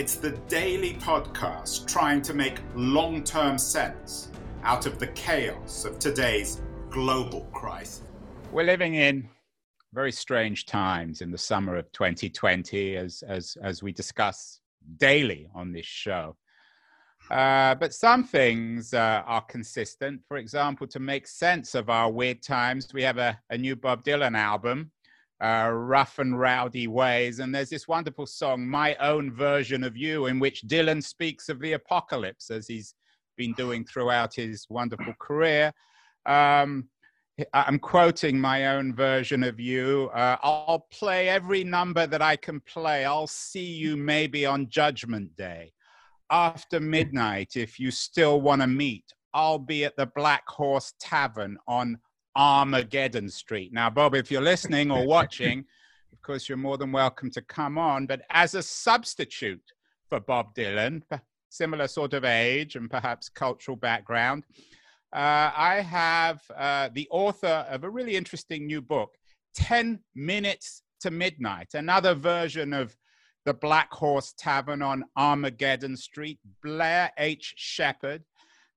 it's the daily podcast trying to make long term sense out of the chaos of today's global crisis. We're living in very strange times in the summer of 2020, as, as, as we discuss daily on this show. Uh, but some things uh, are consistent. For example, to make sense of our weird times, we have a, a new Bob Dylan album uh, rough and rowdy ways. And there's this wonderful song, My Own Version of You, in which Dylan speaks of the apocalypse as he's been doing throughout his wonderful career. Um, I'm quoting my own version of you. Uh, I'll play every number that I can play. I'll see you maybe on Judgment Day. After midnight, if you still want to meet, I'll be at the Black Horse Tavern on Armageddon Street. Now, Bob, if you're listening or watching, of course, you're more than welcome to come on. But as a substitute for Bob Dylan, similar sort of age and perhaps cultural background, uh, I have uh, the author of a really interesting new book, 10 Minutes to Midnight, another version of the Black Horse Tavern on Armageddon Street, Blair H. Sheppard.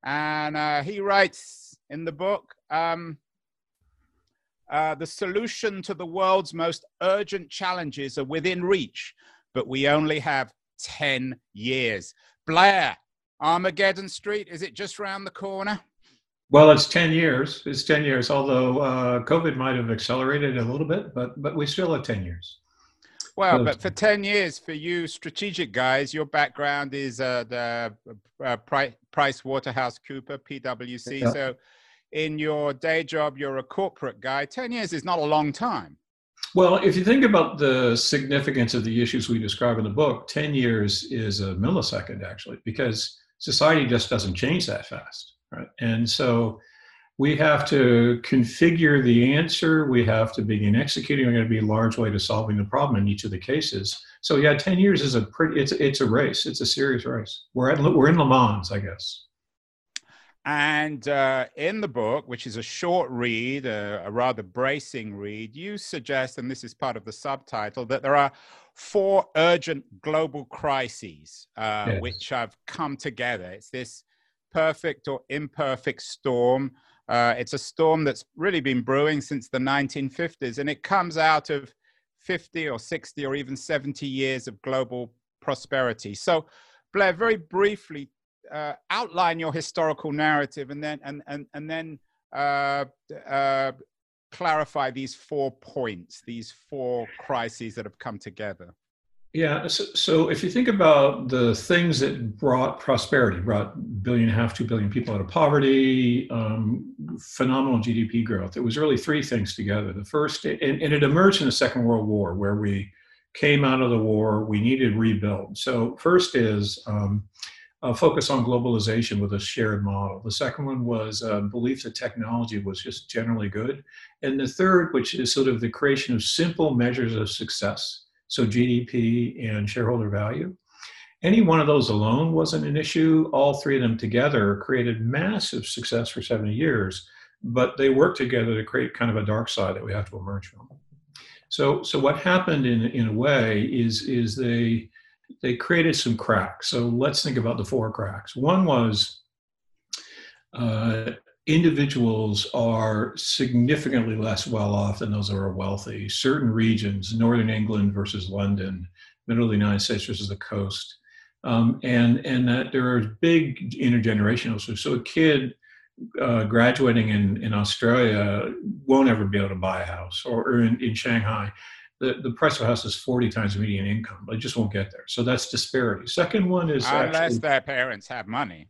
And uh, he writes in the book, um, uh, the solution to the world's most urgent challenges are within reach, but we only have 10 years. Blair, Armageddon Street, is it just around the corner? Well, it's 10 years. It's 10 years, although uh, COVID might have accelerated a little bit, but, but we still have 10 years. Well, so, but for 10 years, for you strategic guys, your background is uh, the uh, Price Waterhouse Cooper, PwC. Yeah. So in your day job, you're a corporate guy. 10 years is not a long time. Well, if you think about the significance of the issues we describe in the book, 10 years is a millisecond actually, because society just doesn't change that fast. Right. And so we have to configure the answer. We have to begin executing. We're going to be a large way to solving the problem in each of the cases. So yeah, 10 years is a pretty, it's, it's a race. It's a serious race. We're at, we're in Le Mans, I guess. And uh, in the book, which is a short read, a, a, rather bracing read, you suggest, and this is part of the subtitle, that there are four urgent global crises uh, yes. which have come together. It's this perfect or imperfect storm. Uh, it's a storm that's really been brewing since the 1950s, and it comes out of 50 or 60 or even 70 years of global prosperity. So, Blair, very briefly, uh, outline your historical narrative and then and and and then uh, uh, clarify these four points, these four crises that have come together. Yeah. So, so, if you think about the things that brought prosperity, brought billion and a half, two billion people out of poverty, um, phenomenal GDP growth, it was really three things together. The first, and, and, it emerged in the Second World War, where we came out of the war, we needed rebuild. So, first is um, uh, focus on globalization with a shared model. The second one was a belief that technology was just generally good. And the third, which is sort of the creation of simple measures of success, so GDP and shareholder value. Any one of those alone wasn't an issue. All three of them together created massive success for 70 years, but they work together to create kind of a dark side that we have to emerge from. So, so what happened in, in a way is, is they they created some cracks. So let's think about the four cracks. One was uh, individuals are significantly less well off than those that are wealthy. Certain regions, northern England versus London, middle of the United States versus the coast, um, and and that there are big intergenerational. So, so a kid uh, graduating in, in Australia won't ever be able to buy a house, or, or in, in Shanghai the, the price of a house is 40 times median income. I just won't get there. So that's disparity. Second one is unless actually, their parents have money.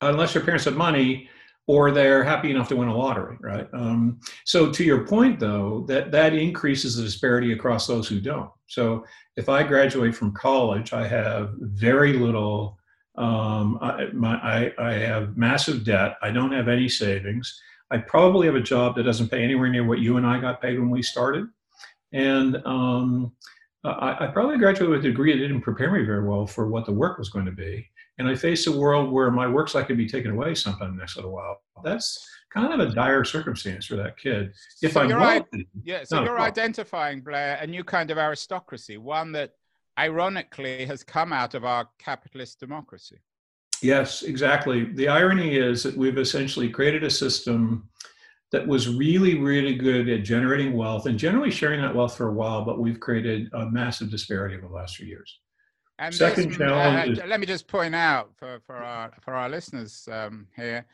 Unless your parents have money, or they're happy enough to win a lottery, right? Um, so to your point, though, that that increases the disparity across those who don't. So if I graduate from college, I have very little. Um, I, my, I, I have massive debt. I don't have any savings. I probably have a job that doesn't pay anywhere near what you and I got paid when we started, and um, I, I probably graduated with a degree that didn't prepare me very well for what the work was going to be and I faced a world where my work's like to be taken away sometime in the next little while. That's kind of a dire circumstance for that kid. If so I'm you're wealthy, yeah, so you're identifying Blair a new kind of aristocracy, one that ironically has come out of our capitalist democracy. Yes, exactly. The irony is that we've essentially created a system that was really, really good at generating wealth and generally sharing that wealth for a while, but we've created a massive disparity over the last few years. And Second this, challenge uh, is- let me just point out for, for our for our listeners um, here,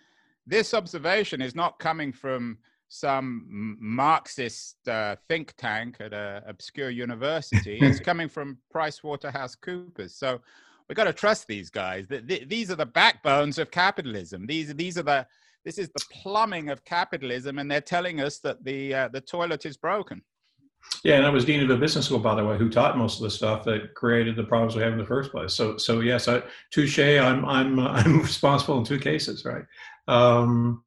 this observation is not coming from some Marxist uh, think tank at an obscure university. it's coming from PricewaterhouseCoopers. So we've got to trust these guys. Th- th- these are the backbones of capitalism. These these are the this is the plumbing of capitalism, and they're telling us that the uh, the toilet is broken. Yeah, and I was dean of a business school, by the way, who taught most of the stuff that created the problems we have in the first place. So, so yes, I, touche. I'm I'm I'm responsible in two cases, right? Um,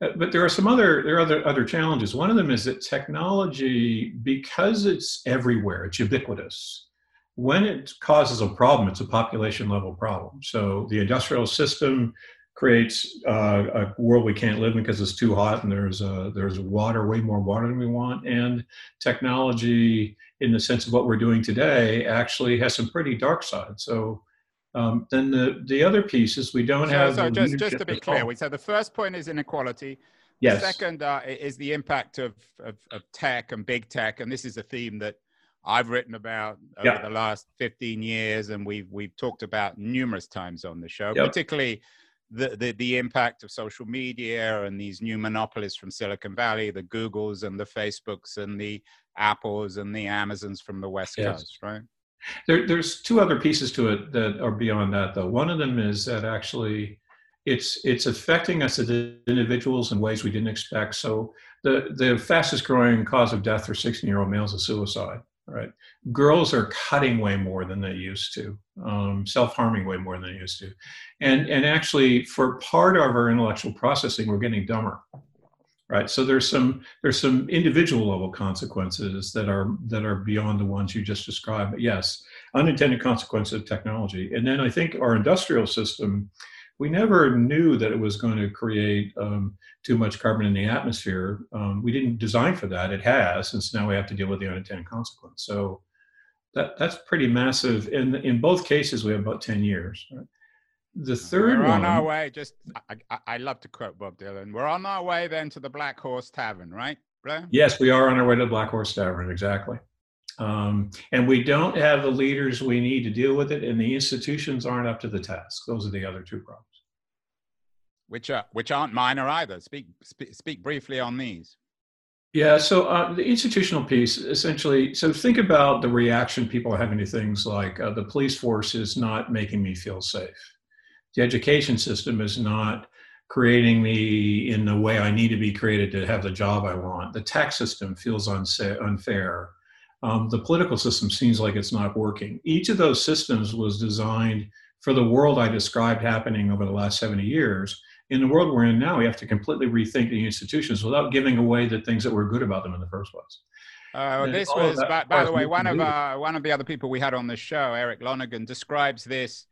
but there are some other there are other other challenges. One of them is that technology, because it's everywhere, it's ubiquitous. When it causes a problem, it's a population level problem. So the industrial system creates uh, a world we can't live in because it's too hot and there's uh, there's water, way more water than we want, and technology, in the sense of what we're doing today, actually has some pretty dark sides. So um, then the the other piece is we don't So, have. so the just just to be clear, we said the first point is inequality. yes, The second uh, is the impact of, of, of tech and big tech, and this is a theme that I've written about over Yeah. the last 15 years, and we've we've talked about numerous times on the show, Yep. particularly the, the the impact of social media and these new monopolies from Silicon Valley, the Googles and the Facebooks and the Apples and the Amazons from the West Yes. Coast, right? There, there's two other pieces to it that are beyond that, though. One of them is that actually it's it's affecting us as individuals in ways we didn't expect. So the the fastest growing cause of death for 16 year old males is suicide. Right, girls are cutting way more than they used to, um, self harming way more than they used to, and and actually for part of our intellectual processing, we're getting dumber. Right, so there's some there's some individual level consequences that are that are beyond the ones you just described. But yes, unintended consequences of technology. And then I think our industrial system, we never knew that it was going to create um, too much carbon in the atmosphere. Um, we didn't design for that. It has, and so now we have to deal with the unintended consequence. So that that's pretty massive. In in both cases, we have about ten years. Right? The 3rd We're on one, our way. Just I, I, I love to quote Bob Dylan. We're on our way then to the Black Horse Tavern, right, Blair? Yes, we are on our way to the Black Horse Tavern, exactly. Um, and we don't have the leaders we need to deal with it, and the institutions aren't up to the task. Those are the other two problems. Which are which aren't minor either. Speak speak, speak briefly on these. Yeah, so uh, the institutional piece essentially, so think about the reaction people are having to things like uh, the police force is not making me feel safe. The education system is not creating me in the way I need to be created to have the job I want. The tax system feels unsa- unfair. Um, the political system seems like it's not working. Each of those systems was designed for the world I described happening over the last 70 years. In the world we're in now, we have to completely rethink the institutions without giving away the things that were good about them in the first place. Uh, And this was, by, by the way, one of uh, one of the other people we had on the show, Eric Lonergan, describes this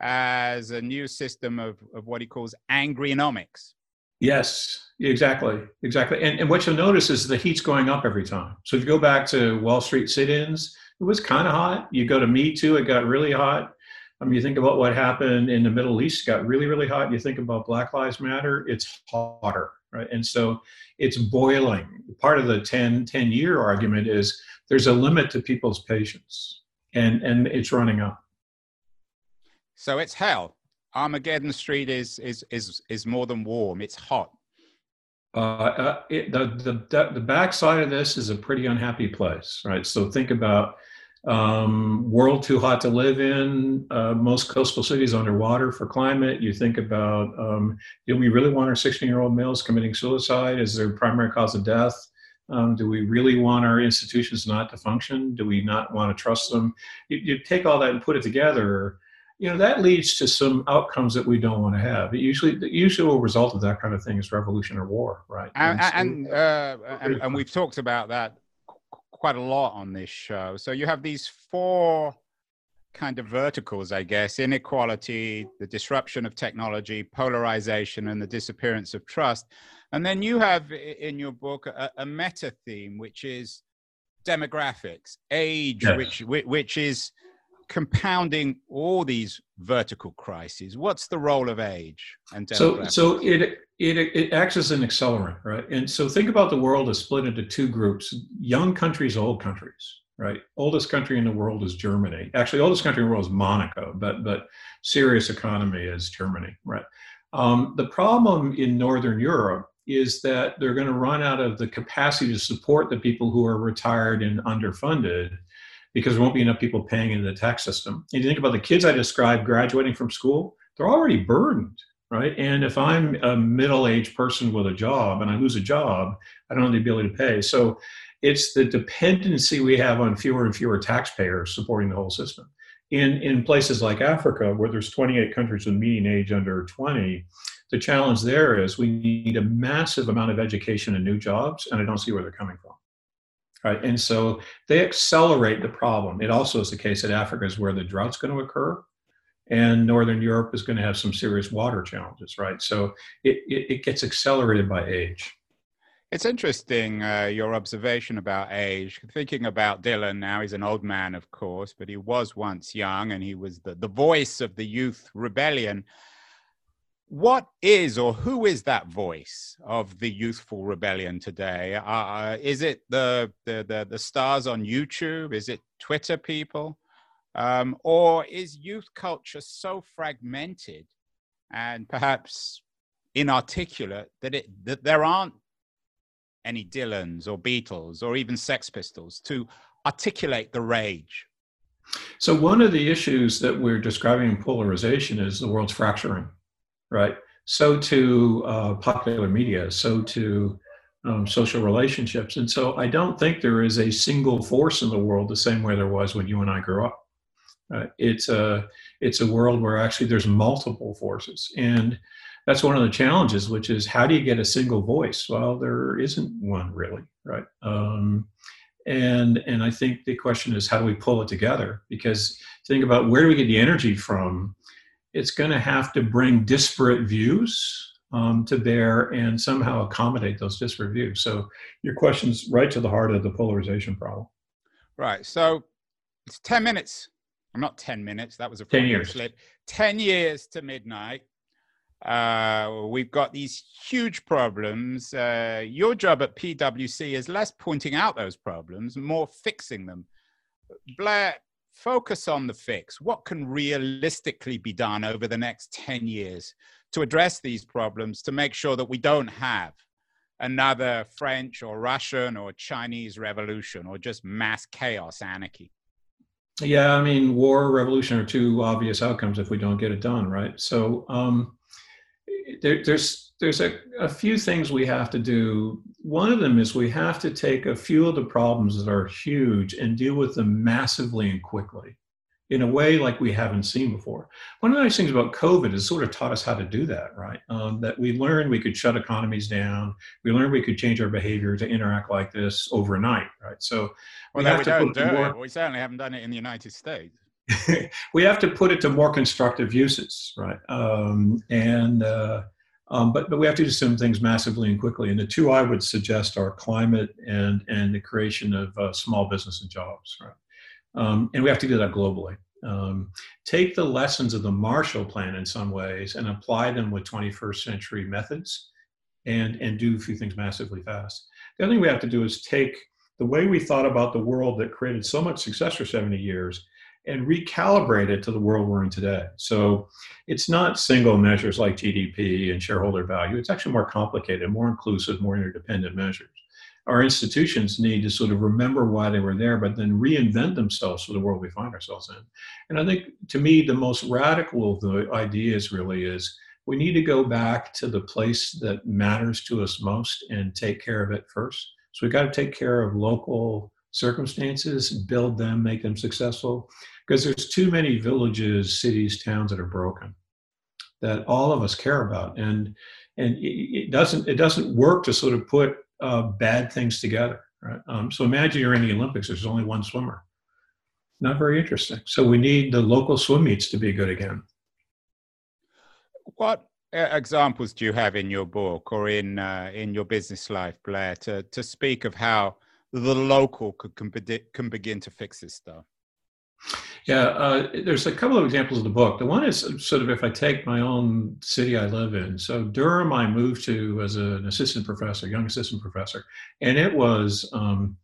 as a new system of, of what he calls angrynomics. Yes, exactly, exactly. And, and what you'll notice is the heat's going up every time. So if you go back to Wall Street sit-ins, it was kind of hot. You go to Me Too, it got really hot. I mean, you think about what happened in the Middle East, got really, really hot. You think about Black Lives Matter, it's hotter, right? And so it's boiling. Part of the 10, 10 year argument is there's a limit to people's patience and, and it's running up. So it's hell. Armageddon Street is is is is more than warm. It's hot. Uh, uh, it, the, the the the backside of this is a pretty unhappy place, right? So think about Um, world too hot to live in. Uh, most coastal cities underwater for climate. You think about um, do we really want our 16 year old males committing suicide as their primary cause of death? Um, do we really want our institutions not to function? Do we not want to trust them? You, you, take all that and put it together. You know that leads to some outcomes that we don't want to have. It usually, the usual result of that kind of thing is revolution or war, right? And and, so, uh, and, and we've talked about that quite a lot on this show. So you have these four kind of verticals, I guess inequality, the disruption of technology, polarization, and the disappearance of trust. And then you have in your book a, a meta theme, which is demographics, age, yes. which, which is compounding all these vertical crises. What's the role of age and so so it it it acts as an accelerant, right? And so think about the world as split into two groups: young countries, old countries. Right, oldest country in the world is Germany. Actually, oldest country in the world is Monaco, but but serious economy is Germany. Right. Um, the problem in Northern Europe is that they're going to run out of the capacity to support the people who are retired and underfunded because there won't be enough people paying into the tax system. And you think about the kids I described graduating from school, they're already burdened, right? And if I'm a middle aged person with a job and I lose a job, I don't have the ability to pay. So it's the dependency we have on fewer and fewer taxpayers supporting the whole system. In, in places like Africa, where there's 28 countries with median age under 20, the challenge there is we need a massive amount of education and new jobs, and I don't see where they're coming from. Right, and so they accelerate the problem. It also is the case that Africa is where the drought's going to occur, and Northern Europe is going to have some serious water challenges. Right, so it, it, it gets accelerated by age. It's interesting uh, your observation about age. Thinking about Dylan now, he's an old man, of course, but he was once young, and he was the, the voice of the youth rebellion what is or who is that voice of the youthful rebellion today? Uh, uh, is it the, the, the the stars on YouTube? Is it Twitter people, um, or is youth culture so fragmented and perhaps inarticulate that it that there aren't any Dylans or Beatles or even Sex Pistols to articulate the rage? So one of the issues that we're describing in polarization is the world's fracturing right? So to uh, popular media, so to um, social relationships. And so I don't think there is a single force in the world the same way there was when you and I grew up. Uh, it's a it's a world where actually there's multiple forces, and that's one of the challenges. Which is how do you get a single voice? Well, there isn't one really, right? Um, and and I think the question is how do we pull it together? Because think about where do we get the energy from it's going to have to bring disparate views um, to bear and somehow accommodate those disparate views. So your question's right to the heart of the polarization problem. Right. So it's 10 minutes. I'm not 10 minutes. That was a 10 years. Slip. 10 years to midnight. Uh, we've got these huge problems. Uh, your job at PwC is less pointing out those problems, more fixing them. Blair, focus on the fix. What can realistically be done over the next 10 years to address these problems to make sure that we don't have another French or Russian or Chinese revolution or just mass chaos, anarchy? Yeah, I mean, war, revolution are two obvious outcomes if we don't get it done, right? So um, there, there's there's a, a few things we have to do. One of them is we have to take a few of the problems that are huge and deal with them massively and quickly in a way like we haven't seen before. One of the nice things about COVID is sort of taught us how to do that, right? Um, that we learned we could shut economies down. We learned we could change our behavior to interact like this overnight, right? So we have we to put do more, it. We certainly haven't done it in the United States. we have to put it to more constructive uses, right? Um, and uh, um, but, but we have to do some things massively and quickly. And the two I would suggest are climate and, and the creation of uh, small business and jobs. Right? Um, and we have to do that globally. Um, take the lessons of the Marshall Plan in some ways and apply them with 21st century methods and, and do a few things massively fast. The other thing we have to do is take the way we thought about the world that created so much success for 70 years and recalibrate it to the world we're in today. So it's not single measures like GDP and shareholder value. It's actually more complicated, more inclusive, more interdependent measures. Our institutions need to sort of remember why they were there, but then reinvent themselves for the world we find ourselves in. And I think to me, the most radical of the ideas really is we need to go back to the place that matters to us most and take care of it first. So we've got to take care of local circumstances, build them, make them successful, because there's too many villages, cities, towns that are broken that all of us care about. And and it, doesn't it doesn't work to sort of put uh, bad things together. Right? Um, so imagine you're in the Olympics. There's only one swimmer. Not very interesting. So we need the local swim meets to be good again. What examples do you have in your book or in uh, in your business life, Blair, to to speak of how the local could can, can begin to fix this stuff? Yeah, uh, there's a couple of examples of the book. The one is sort of if I take my own city I live in. So Durham, I moved to as an assistant professor, young assistant professor, and it was um,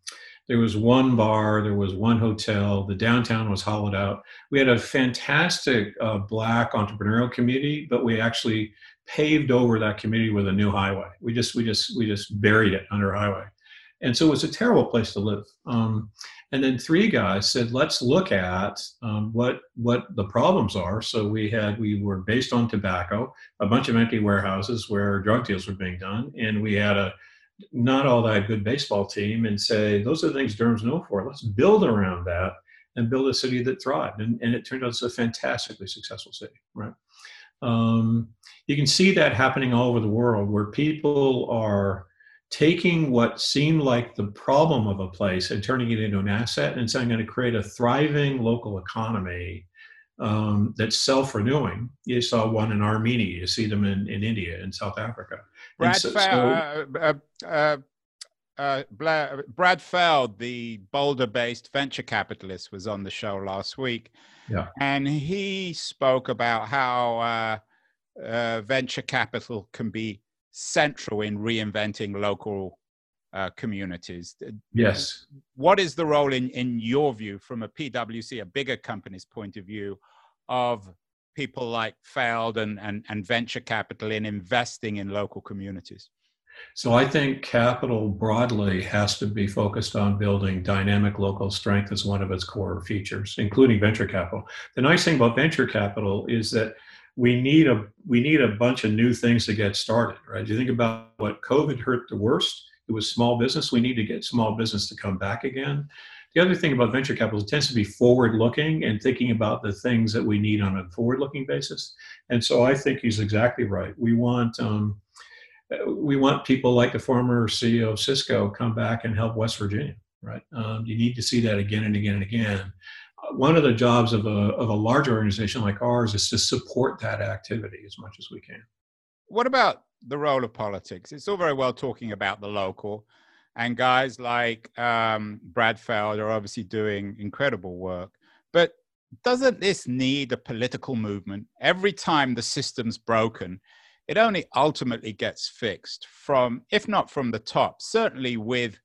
there was one bar, there was one hotel. The downtown was hollowed out. We had a fantastic uh, black entrepreneurial community, but we actually paved over that community with a new highway. We just we just we just buried it under highway, and so it was a terrible place to live. Um, and then three guys said, let's look at um, what what the problems are. So we had we were based on tobacco, a bunch of empty warehouses where drug deals were being done, and we had a not all that good baseball team, and say those are the things Durham's known for. Let's build around that and build a city that thrived. And, and it turned out it's a fantastically successful city, right? Um, you can see that happening all over the world where people are taking what seemed like the problem of a place and turning it into an asset and saying, I'm going to create a thriving local economy um, that's self-renewing. You saw one in Armenia. You see them in, in India and South Africa. Brad, so, Fe- so, uh, uh, uh, uh Brad Feld, the Boulder-based venture capitalist, was on the show last week. Yeah. And he spoke about how uh, uh, venture capital can be central in reinventing local uh, communities. Yes. What is the role, in, in your view, from a PwC, a bigger company's point of view, of people like Feld and, and, and venture capital in investing in local communities? So I think capital broadly has to be focused on building dynamic local strength as one of its core features, including venture capital. The nice thing about venture capital is that we need a we need a bunch of new things to get started right? Do you think about what covid hurt the worst? It was small business. We need to get small business to come back again. The other thing about venture capital is it tends to be forward looking and thinking about the things that we need on a forward looking basis. And so i think he's exactly right. We want um, we want people like the former ceo of cisco come back and help west virginia right? Um, you need to see that again and again and again one of the jobs of a, of a large organization like ours is to support that activity as much as we can. What about the role of politics? It's all very well talking about the local, and guys like um, Brad Feld are obviously doing incredible work. But doesn't this need a political movement? Every time the system's broken, it only ultimately gets fixed from, if not from the top, certainly with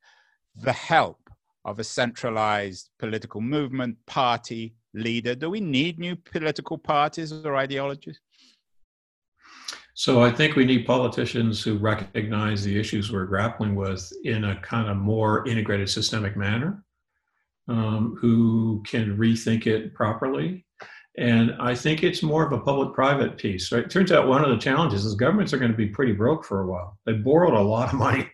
the help of a centralized political movement, party, leader? Do we need new political parties or ideologies? So I think we need politicians who recognize the issues we're grappling with in a kind of more integrated systemic manner, um, who can rethink it properly. And I think it's more of a public-private piece, right? It turns out one of the challenges is governments are going to be pretty broke for a while. They borrowed a lot of money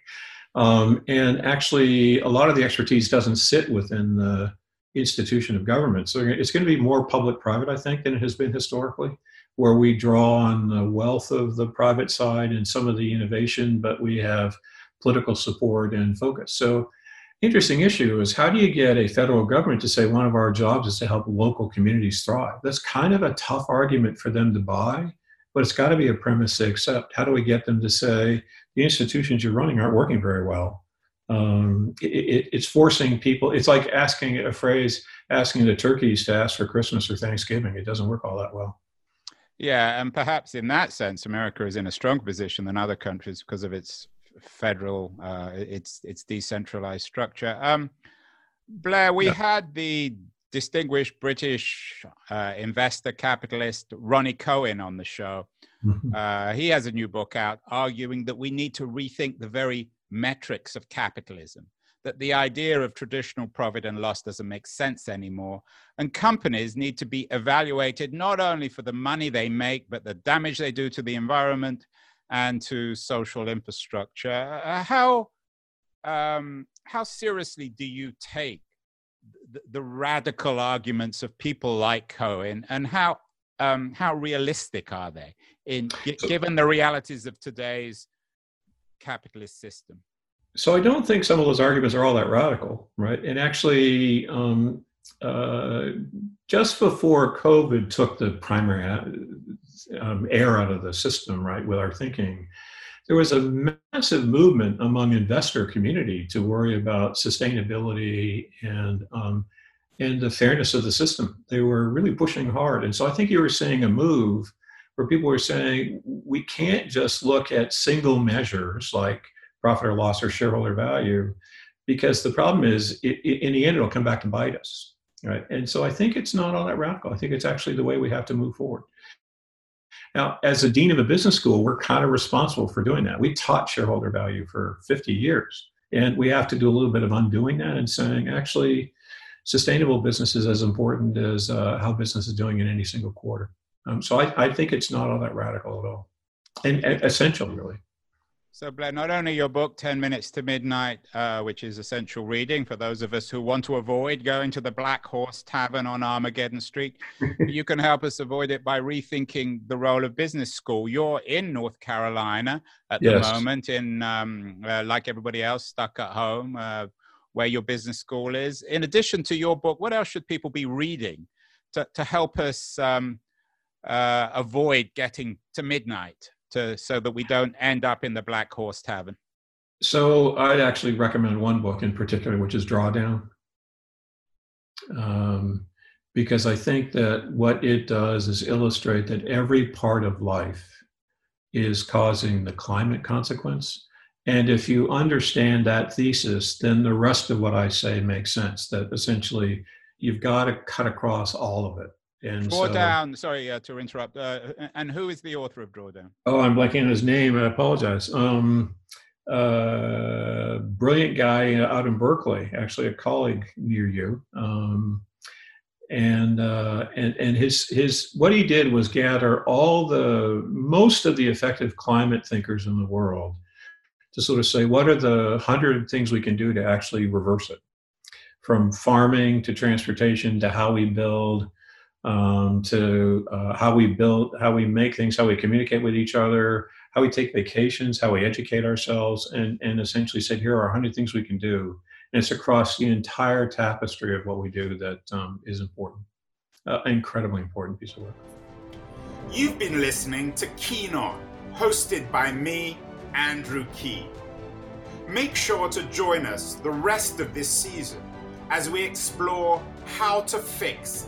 um, and actually, a lot of the expertise doesn't sit within the institution of government. So it's going to be more public private, I think, than it has been historically, where we draw on the wealth of the private side and some of the innovation, but we have political support and focus. So, interesting issue is how do you get a federal government to say one of our jobs is to help local communities thrive? That's kind of a tough argument for them to buy, but it's got to be a premise they accept. How do we get them to say, the institutions you're running aren't working very well. Um, it, it, it's forcing people. It's like asking a phrase, asking the turkeys to ask for Christmas or Thanksgiving. It doesn't work all that well. Yeah, and perhaps in that sense, America is in a stronger position than other countries because of its federal, uh, its its decentralized structure. Um, Blair, we yeah. had the distinguished British uh, investor capitalist Ronnie Cohen on the show. Mm-hmm. Uh, he has a new book out arguing that we need to rethink the very metrics of capitalism, that the idea of traditional profit and loss doesn't make sense anymore. And companies need to be evaluated not only for the money they make, but the damage they do to the environment and to social infrastructure. Uh, how, um, how seriously do you take the, radical arguments of people like Cohen, and how, um, how realistic are they in given the realities of today's capitalist system? So I don't think some of those arguments are all that radical, right? And actually, um, uh, just before COVID took the primary uh, um, air out of the system, right, with our thinking, there was a massive movement among investor community to worry about sustainability and um, and the fairness of the system. They were really pushing hard, and so I think you were seeing a move where people were saying we can't just look at single measures like profit or loss or shareholder value, because the problem is it, it, in the end it'll come back to bite us, right? And so I think it's not all that radical. I think it's actually the way we have to move forward. Now, as a dean of a business school, we're kind of responsible for doing that. We taught shareholder value for 50 years, and we have to do a little bit of undoing that and saying, actually, sustainable business is as important as uh, how business is doing in any single quarter. Um, so I, I, think it's not all that radical at all, and, and essential, really. So, Blair, not only your book, 10 Minutes to Midnight, uh, which is essential reading for those of us who want to avoid going to the Black Horse Tavern on Armageddon Street, you can help us avoid it by rethinking the role of business school. You're in North Carolina at yes. the moment, in um, uh, like everybody else, stuck at home, uh, where your business school is. In addition to your book, what else should people be reading to, to help us um, uh, avoid getting to midnight? To so that we don't end up in the Black Horse Tavern? So I'd actually recommend one book in particular, which is Drawdown, um, because I think that what it does is illustrate that every part of life is causing the climate consequence. And if you understand that thesis, then the rest of what I say makes sense. That essentially you've got to cut across all of it. And Drawdown, so, sorry uh, to interrupt. Uh, and who is the author of Drawdown? Oh, I'm blanking on his name. I apologize. Um, uh, brilliant guy out in Berkeley, actually a colleague near you. Um, and uh, and and his his what he did was gather all the most of the effective climate thinkers in the world to sort of say what are the hundred things we can do to actually reverse it, from farming to transportation to how we build um, to uh, how we build, how we make things, how we communicate with each other, how we take vacations, how we educate ourselves, and, and essentially said, here are 100 things we can do. And it's across the entire tapestry of what we do that um, is important. Uh, incredibly important piece of work. You've been listening to Keen On, hosted by me, Andrew Keen. Make sure to join us the rest of this season as we explore how to fix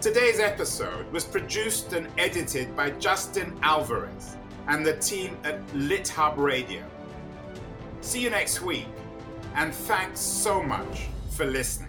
Today's episode was produced and edited by Justin Alvarez and the team at LitHub Radio. See you next week, and thanks so much for listening.